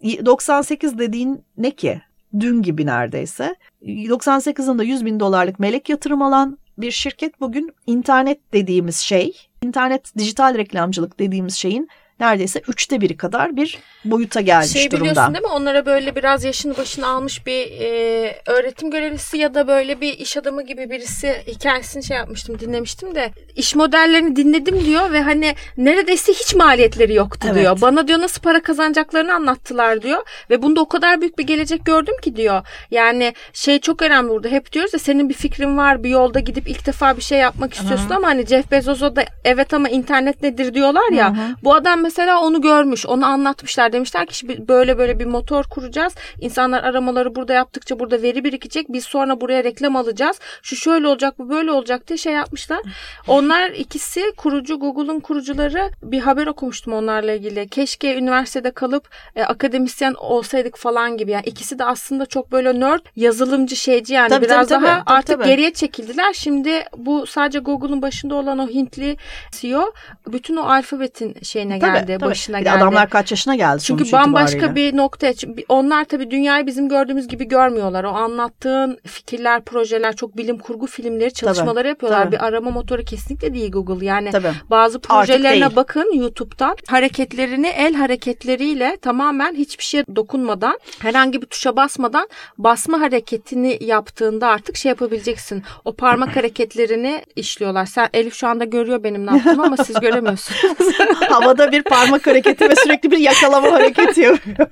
98 dediğin ne ki? Dün gibi neredeyse. 98 yılında 100 bin dolarlık melek yatırım alan bir şirket bugün internet dediğimiz şey, internet dijital reklamcılık dediğimiz şeyin neredeyse üçte biri kadar bir boyuta gelmiş şey durumda. biliyorsun değil mi? Onlara böyle biraz yaşını başını almış bir e, öğretim görevlisi ya da böyle bir iş adamı gibi birisi hikayesini şey yapmıştım dinlemiştim de iş modellerini dinledim diyor ve hani neredeyse hiç maliyetleri yoktu Evet. diyor. Bana diyor nasıl para kazanacaklarını anlattılar diyor ve bunda o kadar büyük bir gelecek gördüm ki diyor. Yani şey çok önemli burada hep diyoruz ya senin bir fikrin var bir yolda gidip ilk defa bir şey yapmak istiyorsun ama hani Jeff Bezos'a da evet ama internet nedir diyorlar ya. Bu adam mesela onu görmüş onu anlatmışlar demişler ki "Biz böyle böyle bir motor kuracağız. İnsanlar aramaları burada yaptıkça burada veri birikecek. Biz sonra buraya reklam alacağız. Şu şöyle olacak bu böyle olacak diye şey yapmışlar. Onlar ikisi kurucu Google'un kurucuları bir haber okumuştum onlarla ilgili. Keşke üniversitede kalıp e, akademisyen olsaydık falan gibi. Yani ikisi de aslında çok böyle nerd yazılımcı şeyci yani Tabii, biraz tabii, daha tabii, artık tabii. geriye çekildiler. Şimdi bu sadece Google'un başında olan o Hintli CEO bütün o alfabetin şeyine Tabii, geldi, tabii. başına Bir de geldi. Adamlar kaç yaşına geldi Çünkü sonuç bambaşka itibariyle. bir noktaya. Onlar tabii dünyayı bizim gördüğümüz gibi görmüyorlar. O anlattığın fikirler, projeler, çok bilim kurgu filmleri, çalışmaları yapıyorlar. tabii. Bir arama motoru kesinlikle değil Google. Yani Tabii. bazı projelerine bakın YouTube'dan. Hareketlerini el hareketleriyle tamamen hiçbir şeye dokunmadan, herhangi bir tuşa basmadan basma hareketini yaptığında artık şey yapabileceksin. O parmak hareketlerini işliyorlar. Sen Elif şu anda görüyor benim ne yaptığımı ama siz göremiyorsunuz. Havada bir parmak hareketi ve sürekli bir yakalama hareketi yapıyor.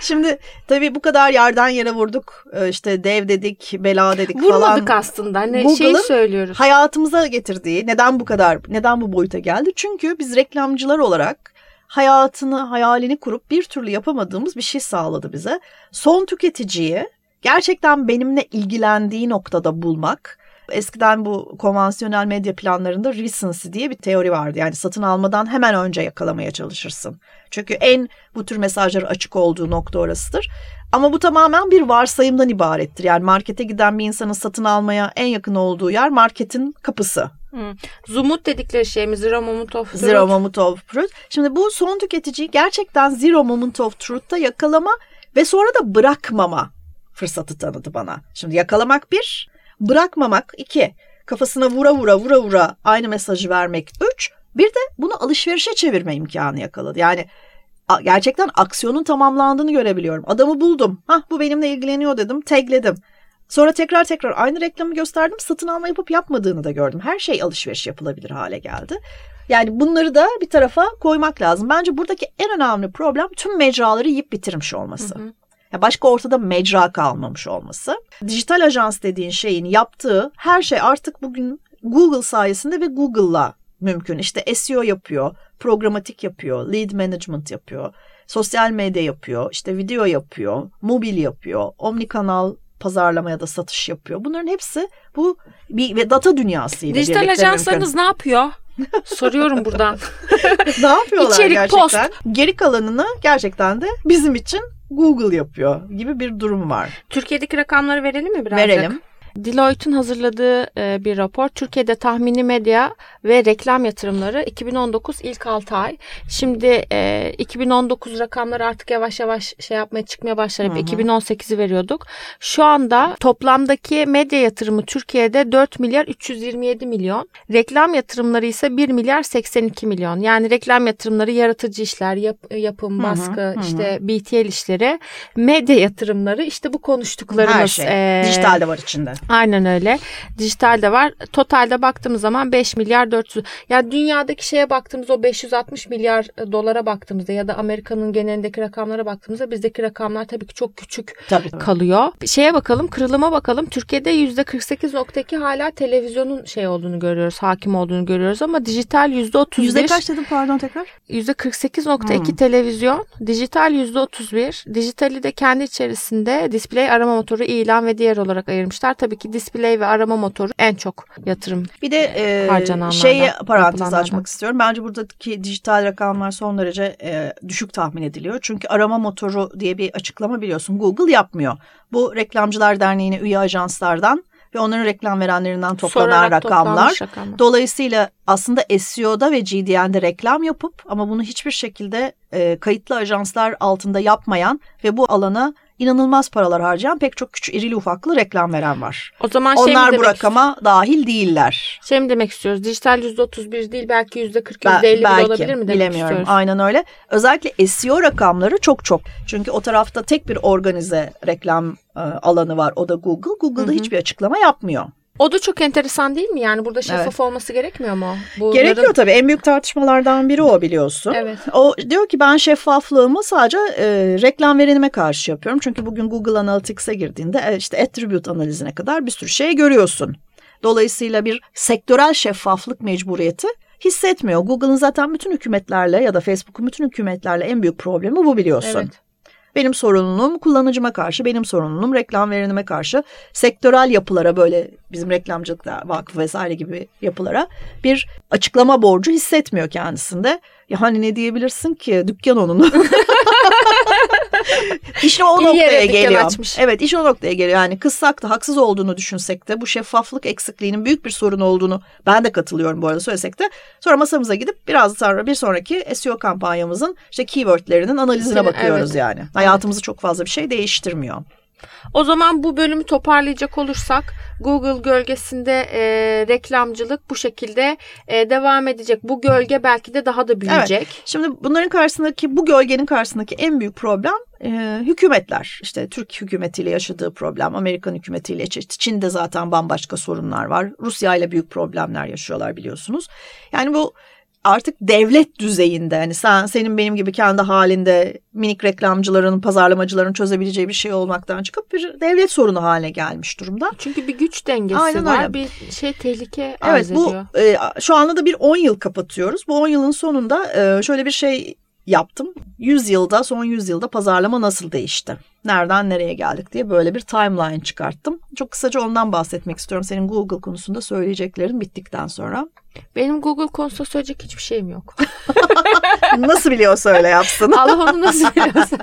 Şimdi tabii bu kadar yerden yere vurduk. Ee, İşte dev dedik, bela dedik falan. Vurmadık aslında. Hani Google'ın şeyi söylüyoruz. hayatımıza getirdiği neden bu kadar neden bu boyuta geldi? Çünkü biz reklamcılar olarak hayatını hayalini kurup bir türlü yapamadığımız bir şey sağladı bize. Son tüketiciyi gerçekten benimle ilgilendiği noktada bulmak. Eskiden bu konvansiyonel medya planlarında recency diye bir teori vardı. Yani satın almadan hemen önce yakalamaya çalışırsın. Çünkü en bu tür mesajları açık olduğu nokta orasıdır. Ama bu tamamen bir varsayımdan ibarettir. Yani markete giden bir insanın satın almaya en yakın olduğu yer marketin kapısı. Hı. Zumut dedikleri şey mi? Zero moment of truth. Zero moment of truth. Şimdi bu son tüketiciyi gerçekten zero moment of truth'ta yakalama ve sonra da bırakmama fırsatı tanıdı bana. Şimdi yakalamak bir, bırakmamak iki. Kafasına vura vura vura vura aynı mesajı vermek üç. Bir de bunu alışverişe çevirme imkanı yakaladı. Yani gerçekten aksiyonun tamamlandığını görebiliyorum. Adamı buldum. Hah bu benimle ilgileniyor dedim. Tagledim. Sonra tekrar tekrar aynı reklamı gösterdim. Satın alma yapıp yapmadığını da gördüm. Her şey alışveriş yapılabilir hale geldi. Yani bunları da bir tarafa koymak lazım. Bence buradaki en önemli problem tüm mecraları yiyip bitirmiş olması. Ya başka ortada mecra kalmamış olması. Dijital ajans dediğin şeyin yaptığı her şey artık bugün Google sayesinde ve Google'la mümkün. İşte SEO yapıyor, programatik yapıyor, lead management yapıyor, sosyal medya yapıyor, işte video yapıyor, mobil yapıyor, omnikanal pazarlama ya da satış yapıyor. Bunların hepsi bu bir ve data dünyasıyla Dijital birlikte ajanslarınız ne yapıyor? Soruyorum buradan. mümkün. ne yapıyorlar İçerik, gerçekten? Geri kalanını gerçekten de bizim için Google yapıyor gibi bir durum var. Türkiye'deki rakamları verelim mi birazcık? Verelim. Deloitte'un hazırladığı e, bir rapor. Türkiye'de tahmini medya ve reklam yatırımları 2019 ilk 6 ay. Şimdi e, 2019 rakamları artık yavaş yavaş şey yapmaya çıkmaya başladı. Hı hı. 2018'i veriyorduk. Şu anda toplamdaki medya yatırımı Türkiye'de 4 milyar 327 milyon. Reklam yatırımları ise 1 milyar 82 milyon. Yani reklam yatırımları yaratıcı işler, yap- yapım, baskı, hı hı. işte BTL işleri. Medya yatırımları işte bu konuştuklarımız. Her şey. e, Dijital de var içinde. Aynen öyle. Dijital de var. Totalde baktığımız zaman 5 milyar 400. Ya dünyadaki şeye baktığımız o 560 milyar dolara baktığımızda ya da Amerika'nın genelindeki rakamlara baktığımızda bizdeki rakamlar tabii ki çok küçük Tabii. kalıyor. Şeye bakalım, kırılıma bakalım. Türkiye'de %48.2 hala televizyonun şey olduğunu görüyoruz, hakim olduğunu görüyoruz ama dijital %31. Yüzde kaç dedim pardon tekrar? %48.2 Hmm. televizyon, dijital %31. Dijitali de kendi içerisinde display, arama motoru, ilan ve diğer olarak ayırmışlar. Tabii tabii ki display ve arama motoru en çok yatırım Bir de e, harcananlardan, şeyi parantez açmak istiyorum. Bence buradaki dijital rakamlar son derece e, düşük tahmin ediliyor. Çünkü arama motoru diye bir açıklama biliyorsun Google yapmıyor. Bu Reklamcılar Derneği'ne üye ajanslardan ve onların reklam verenlerinden toplanan Sorarak rakamlar. rakamlar. Dolayısıyla aslında SEO'da ve GDN'de reklam yapıp ama bunu hiçbir şekilde e, kayıtlı ajanslar altında yapmayan ve bu alana inanılmaz paralar harcayan pek çok küçük irili ufaklı reklam veren var. O zaman şey Onlar bu rakama dahil değiller. Şey mi demek istiyoruz? Dijital %31 değil belki %40 Ben- %50 bile belki olabilir mi demek bilemiyorum. istiyoruz? Aynen öyle. Özellikle SEO rakamları çok çok. Çünkü o tarafta tek bir organize reklam e, alanı var. O da Google. Google'da Hı hı. hiçbir açıklama yapmıyor. O da çok enteresan değil mi? Yani burada şeffaf Evet. olması gerekmiyor mu? Bunların- Gerekiyor tabii. En büyük tartışmalardan biri o biliyorsun. Evet. O diyor ki ben şeffaflığımı sadece e, reklam verenime karşı yapıyorum. Çünkü bugün Google Analytics'e girdiğinde e, işte attribute analizine kadar bir sürü şey görüyorsun. Dolayısıyla bir sektörel şeffaflık mecburiyeti hissetmiyor. Google'ın zaten bütün hükümetlerle ya da Facebook'un bütün hükümetlerle en büyük problemi bu biliyorsun. Evet. Benim sorumluluğum kullanıcıma karşı, benim sorumluluğum reklam verenime karşı sektörel yapılara böyle bizim reklamcılıkta vakıf vesaire gibi yapılara bir açıklama borcu hissetmiyor kendisinde. Ya hani ne diyebilirsin ki dükkan onun. İş o İyi noktaya geliyor. açmış. Evet iş o noktaya geliyor. Yani kızsak da haksız olduğunu düşünsek de bu şeffaflık eksikliğinin büyük bir sorun olduğunu ben de katılıyorum bu arada söylesek de. Sonra masamıza gidip biraz sonra bir sonraki SEO kampanyamızın işte keywordlerinin analizine Evet. bakıyoruz yani. Hayatımızı çok fazla bir şey değiştirmiyor. O zaman bu bölümü toparlayacak olursak Google gölgesinde e, reklamcılık bu şekilde e, devam edecek. Bu gölge belki de daha da büyüyecek. Şimdi bunların karşısındaki bu gölgenin karşısındaki en büyük problem e, hükümetler. İşte Türk hükümetiyle yaşadığı problem, Amerikan hükümetiyle Çin'de zaten bambaşka sorunlar var. Rusya ile büyük problemler yaşıyorlar biliyorsunuz. Yani bu artık devlet düzeyinde hani sen senin benim gibi kendi halinde minik reklamcıların, pazarlamacıların çözebileceği bir şey olmaktan çıkıp bir devlet sorunu haline gelmiş durumda. Çünkü bir güç dengesi Aynen var. öyle. Bir şey tehlike Evet arz bu ediyor. e, şu anda da bir 10 yıl kapatıyoruz. Bu 10 yılın sonunda e, şöyle bir şey yaptım. 100 yılda son 100 yılda pazarlama nasıl değişti? Nereden nereye geldik diye böyle bir timeline çıkarttım. Çok kısaca ondan bahsetmek istiyorum. Senin Google konusunda söyleyeceklerin bittikten sonra. Benim Google konusunda söyleyecek hiçbir şeyim yok. Nasıl biliyorsa öyle yapsın. Allah onu nasıl biliyorsa.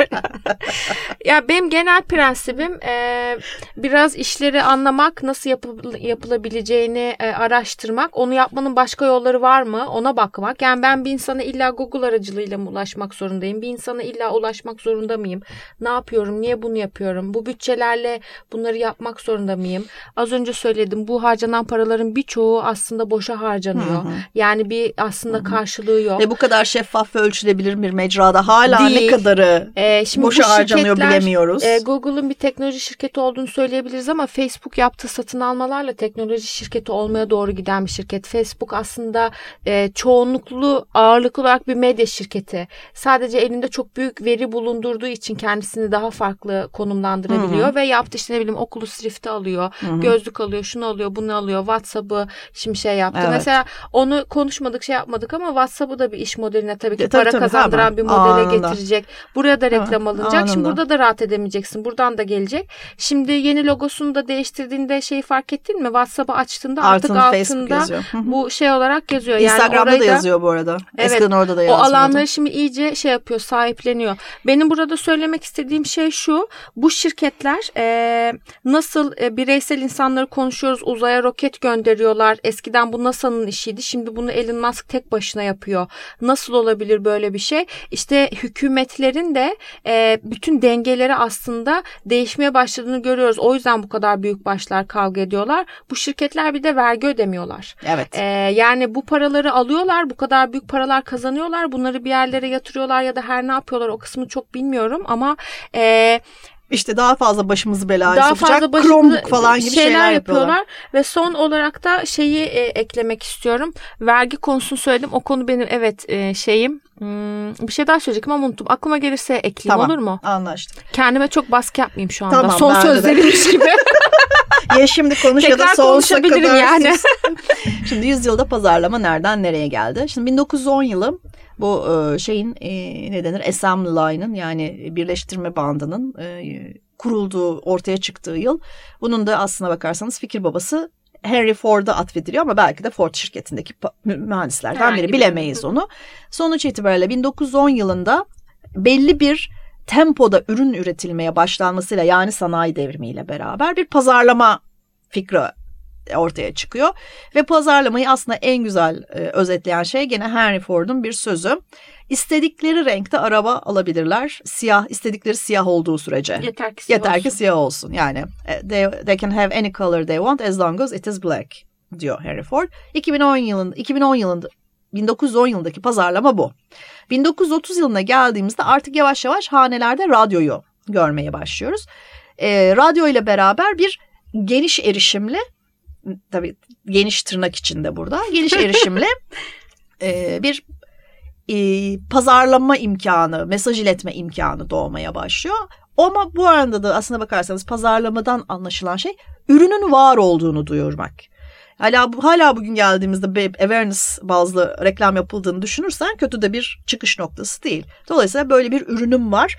ya benim genel prensibim e, biraz işleri anlamak, nasıl yapı- yapılabileceğini e, araştırmak, onu yapmanın başka yolları var mı ona bakmak. Yani ben bir insana illa Google aracılığıyla mı ulaşmak zorundayım? Bir insana illa ulaşmak zorunda mıyım? Ne yapıyorum? Niye bunu yapıyorum? Bu bütçelerle bunları yapmak zorunda mıyım? Az önce söyledim bu harcanan paraların birçoğu aslında boşa harcanıyor. Hı hı. Yani bir aslında karşılığı yok. Ve bu kadar şeffaf ve ölçülebilir bir mecrada hala Değil. ne kadarı Ee, şimdi boşa harcanıyor bilemiyoruz. e, Google'ın bir teknoloji şirketi olduğunu söyleyebiliriz ama Facebook yaptığı satın almalarla teknoloji şirketi olmaya doğru giden bir şirket. Facebook aslında e, çoğunluklu ağırlıklı olarak bir medya şirketi. Sadece elinde çok büyük veri bulundurduğu için kendisini daha farklı konumlandırabiliyor ve yaptı işte ne bileyim Oculus Rift'i alıyor, gözlük alıyor, şunu alıyor, bunu alıyor, WhatsApp'ı şimdi şey yaptı. Evet. Mesela onu konuşmadık şey yapmadık ama WhatsApp'ı da bir iş modeline tabii ki E, tabii, para tabii, kazandıran hemen. bir modele Anında. getirecek. Buraya da reklam alınacak. Şimdi anında. burada da rahat edemeyeceksin. Buradan da gelecek. Şimdi yeni logosunu da değiştirdiğinde şeyi fark ettin mi? WhatsApp'ı açtığında artık Altında Facebook altında. Hı hı. bu şey olarak yazıyor. Yani Instagram'da orayı da yazıyor bu arada. Evet, Eskiden orada da o yazmıyordu. alanları şimdi iyice şey yapıyor, sahipleniyor. Benim burada söylemek istediğim şey şu. Bu şirketler e, nasıl e, bireysel insanları konuşuyoruz, uzaya roket gönderiyorlar. Eskiden bu NASA'nın işiydi. Şimdi bunu Elon Musk tek başına yapıyor. Nasıl olabilir böyle bir şey? İşte hükümetlerin de e, bütün dengeleri aslında değişmeye başladığını görüyoruz. O yüzden bu kadar büyük başlar kavga ediyorlar. Bu şirketler bir de vergi ödemiyorlar. Evet. Ee, yani bu paraları alıyorlar, bu kadar büyük paralar kazanıyorlar, bunları bir yerlere yatırıyorlar ya da her ne yapıyorlar o kısmını çok bilmiyorum ama e, İşte daha fazla başımızı belaya daha sokacak fazla Chromebook falan gibi şeyler, yapıyorlar. ve son olarak da şeyi e, eklemek istiyorum. Vergi konusunu söyledim. O konu benim evet e, şeyim. Hmm, bir şey daha söyleyecektim ama unuttum. Aklıma gelirse ekleyeyim Tamam. olur mu? Anlaştık. Kendime çok baskı yapmayayım şu anda. Tamam, son sözlerimmiş gibi. Ya şimdi konuş ya da Tekrar sonsuza konuşabilirim kadar yani. Şimdi yüzyılda pazarlama nereden nereye geldi? Şimdi 1910 yılı Bu e, şeyin e, ne denir assembly line'ın yani birleştirme bandının e, kurulduğu ortaya çıktığı yıl. Bunun da aslına bakarsanız fikir babası Henry Ford'a atfediliyor ama belki de Ford şirketindeki mühendislerden biri bilemeyiz onu. Sonuç itibariyle 1910 yılında belli bir tempoda ürün üretilmeye başlanmasıyla yani sanayi devrimiyle beraber bir pazarlama fikri ortaya çıkıyor. Ve pazarlamayı aslında en güzel e, özetleyen şey gene Henry Ford'un bir sözü. İstedikleri renkte araba alabilirler. Siyah, istedikleri siyah olduğu sürece. Yeter ki siyah Yeter olsun. ki siyah olsun. Yani e, they, they can have any color they want as long as it is black diyor Henry Ford. 2010 yılında 2010 yılında 1910 yılındaki pazarlama bu. 1930 yılına geldiğimizde artık yavaş yavaş hanelerde radyoyu görmeye başlıyoruz. E, radyo ile beraber bir geniş erişimli tabii geniş tırnak içinde burada geniş erişimli e, bir e, pazarlama imkanı, mesaj iletme imkanı doğmaya başlıyor. Ama bu arada da aslına bakarsanız pazarlamadan anlaşılan şey ürünün var olduğunu duyurmak. Hala, hala bugün geldiğimizde awareness bazlı reklam yapıldığını düşünürsen kötü de bir çıkış noktası değil. Dolayısıyla böyle bir ürünüm var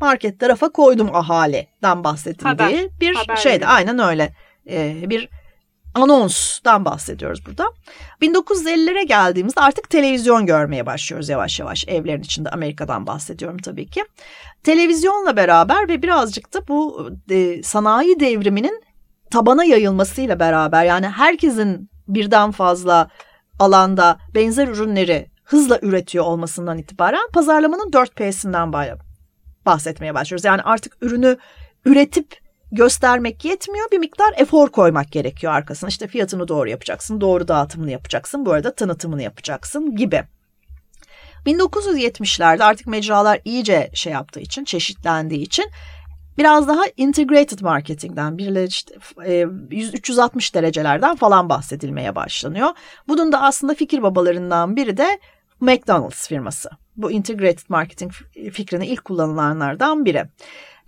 market tarafa koydum ahaliden bahsedildiği haber, bir haber şeydi. Aynen öyle. Ee, bir anonstan bahsediyoruz burada. 1950'lere geldiğimizde artık televizyon görmeye başlıyoruz yavaş yavaş. Evlerin içinde Amerika'dan bahsediyorum tabii ki. Televizyonla beraber ve birazcık da bu e, sanayi devriminin tabana yayılmasıyla beraber yani herkesin birden fazla alanda benzer ürünleri hızla üretiyor olmasından itibaren pazarlamanın 4P'sinden bahsetmeye başlıyoruz. Yani artık ürünü üretip göstermek yetmiyor. Bir miktar efor koymak gerekiyor arkasına. İşte fiyatını doğru yapacaksın, doğru dağıtımını yapacaksın, bu arada tanıtımını yapacaksın gibi. 1970'lerde artık mecralar iyice şey yaptığı için, çeşitlendiği için biraz daha integrated marketingden, bir işte, 360 derecelerden falan bahsedilmeye başlanıyor. Bunun da aslında fikir babalarından biri de McDonald's firması. Bu integrated marketing fikrini ilk kullanılanlardan biri.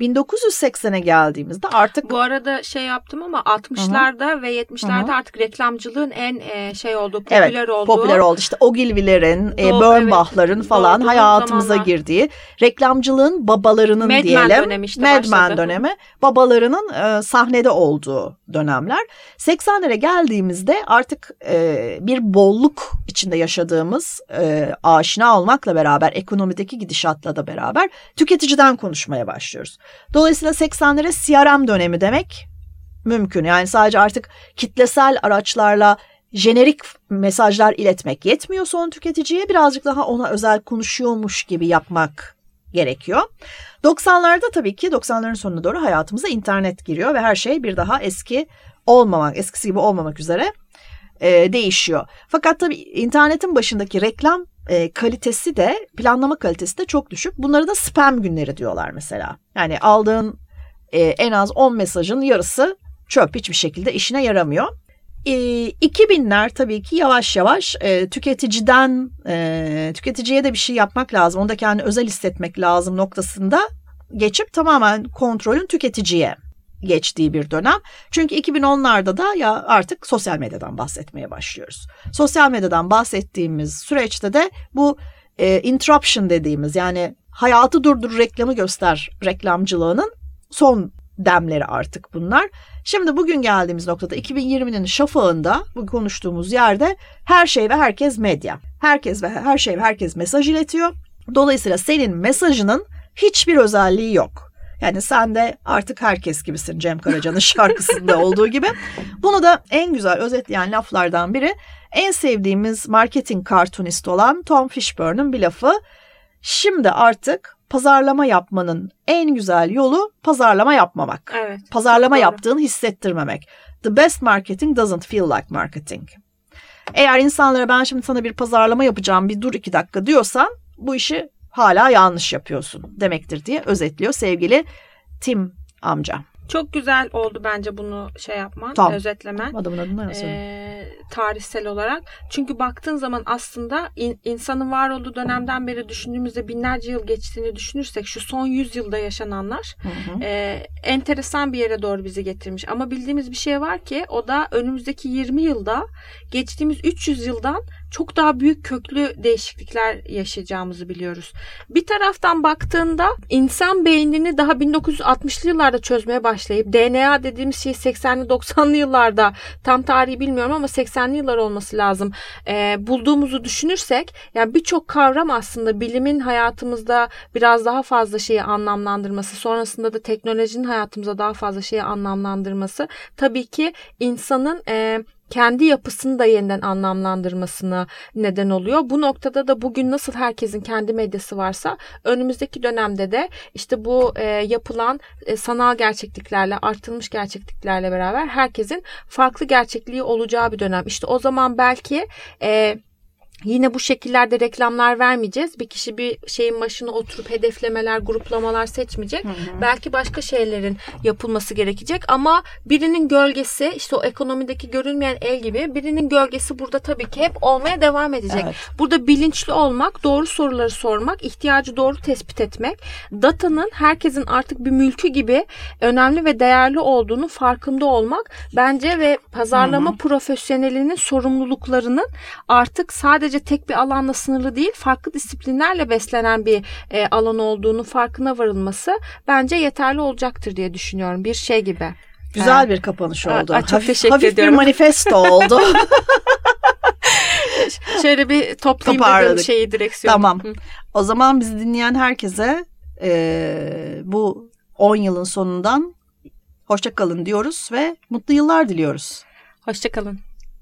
1980'e geldiğimizde artık... Bu arada şey yaptım ama 60'larda ve 70'lerde Hı-hı. artık reklamcılığın en e, şey olduğu, popüler evet, olduğu. popüler oldu. İşte Ogilvy'lerin, e, Burnbach'ların evet, falan doğru, hayatımıza zamanlar. girdiği reklamcılığın babalarının Mad diyelim. Mad dönemi işte Mad Men dönemi. Babalarının e, sahnede olduğu dönemler. 80'lere geldiğimizde artık e, bir bolluk içinde yaşadığımız e, aşina olmakla beraber ekonomideki gidişatla da beraber tüketiciden konuşmaya başlıyoruz. Dolayısıyla 80'lere CRM dönemi demek mümkün. Yani sadece artık kitlesel araçlarla jenerik mesajlar iletmek yetmiyor son tüketiciye. Birazcık daha ona özel konuşuyormuş gibi yapmak gerekiyor. 90'larda tabii ki 90'ların sonuna doğru hayatımıza internet giriyor ve her şey bir daha eski olmamak, eskisi gibi olmamak üzere e, değişiyor. Fakat tabii internetin başındaki reklam e, kalitesi de planlama kalitesi de çok düşük. Bunları da spam günleri diyorlar mesela. Yani aldığın e, en az 10 mesajın yarısı çöp hiçbir şekilde işine yaramıyor. E, 2000'ler tabii ki yavaş yavaş e, tüketiciden e, tüketiciye de bir şey yapmak lazım. Onu da kendi özel hissetmek lazım noktasında geçip tamamen kontrolün tüketiciye geçtiği bir dönem. Çünkü 2010'larda da ya artık sosyal medyadan bahsetmeye başlıyoruz. Sosyal medyadan bahsettiğimiz süreçte de bu e, interruption dediğimiz yani hayatı durdur reklamı göster reklamcılığının son demleri artık bunlar. Şimdi bugün geldiğimiz noktada 2020'nin şafağında bu konuştuğumuz yerde her şey ve herkes medya. Herkes ve her şey ve herkes mesaj iletiyor. Dolayısıyla senin mesajının hiçbir özelliği yok. Yani sen de artık herkes gibisin Cem Karaca'nın şarkısında olduğu gibi. Bunu da en güzel özetleyen laflardan biri en sevdiğimiz marketing kartunist olan Tom Fishburne'ın bir lafı. Şimdi artık pazarlama yapmanın en güzel yolu pazarlama yapmamak. Evet. Pazarlama yaptığını hissettirmemek. The best marketing doesn't feel like marketing. Eğer insanlara ben şimdi sana bir pazarlama yapacağım bir dur iki dakika diyorsan bu işi hala yanlış yapıyorsun demektir diye özetliyor sevgili Tim amca. Çok güzel oldu bence bunu şey yapman, Tamam. özetlemen. Adamın adını nasıl? Ee, tarihsel olarak. Çünkü baktığın zaman aslında in- insanın var olduğu dönemden beri düşündüğümüzde binlerce yıl geçtiğini düşünürsek şu son 100 yılda yaşananlar Hı hı. e, enteresan bir yere doğru bizi getirmiş. Ama bildiğimiz bir şey var ki o da önümüzdeki 20 yılda geçtiğimiz 300 yıldan çok daha büyük köklü değişiklikler yaşayacağımızı biliyoruz. Bir taraftan baktığında insan beynini daha 1960'lı yıllarda çözmeye başlayıp DNA dediğimiz şey 80'li 90'lı yıllarda tam tarihi bilmiyorum ama 80'li yıllar olması lazım. e, bulduğumuzu düşünürsek yani birçok kavram aslında bilimin hayatımızda biraz daha fazla şeyi anlamlandırması sonrasında da teknolojinin hayatımıza daha fazla şeyi anlamlandırması tabii ki insanın e, kendi yapısını da yeniden anlamlandırmasına neden oluyor. Bu noktada da bugün nasıl herkesin kendi medyası varsa önümüzdeki dönemde de işte bu e, yapılan e, sanal gerçekliklerle artılmış gerçekliklerle beraber herkesin farklı gerçekliği olacağı bir dönem. İşte o zaman belki e, Yine bu şekillerde reklamlar vermeyeceğiz. Bir kişi bir şeyin başına oturup hedeflemeler, gruplamalar seçmeyecek. Belki başka şeylerin yapılması gerekecek ama birinin gölgesi işte o ekonomideki görünmeyen el gibi birinin gölgesi burada tabii ki hep olmaya devam edecek. Evet. Burada bilinçli olmak, doğru soruları sormak, ihtiyacı doğru tespit etmek, datanın herkesin artık bir mülkü gibi önemli ve değerli olduğunu farkında olmak bence ve pazarlama profesyonelinin sorumluluklarının artık sadece tek bir alanla sınırlı değil, farklı disiplinlerle beslenen bir e, alan olduğunu farkına varılması bence yeterli olacaktır diye düşünüyorum. Bir şey gibi. Güzel bir kapanış oldu. aa, çok hafif, teşekkür hafif ediyorum. bir manifesto oldu. Şöyle bir toplayayım dedim şeyi direksiyonu. tamam. Hı. O zaman bizi dinleyen herkese e, bu 10 yılın sonundan hoşça kalın diyoruz ve mutlu yıllar diliyoruz. Hoşçakalın.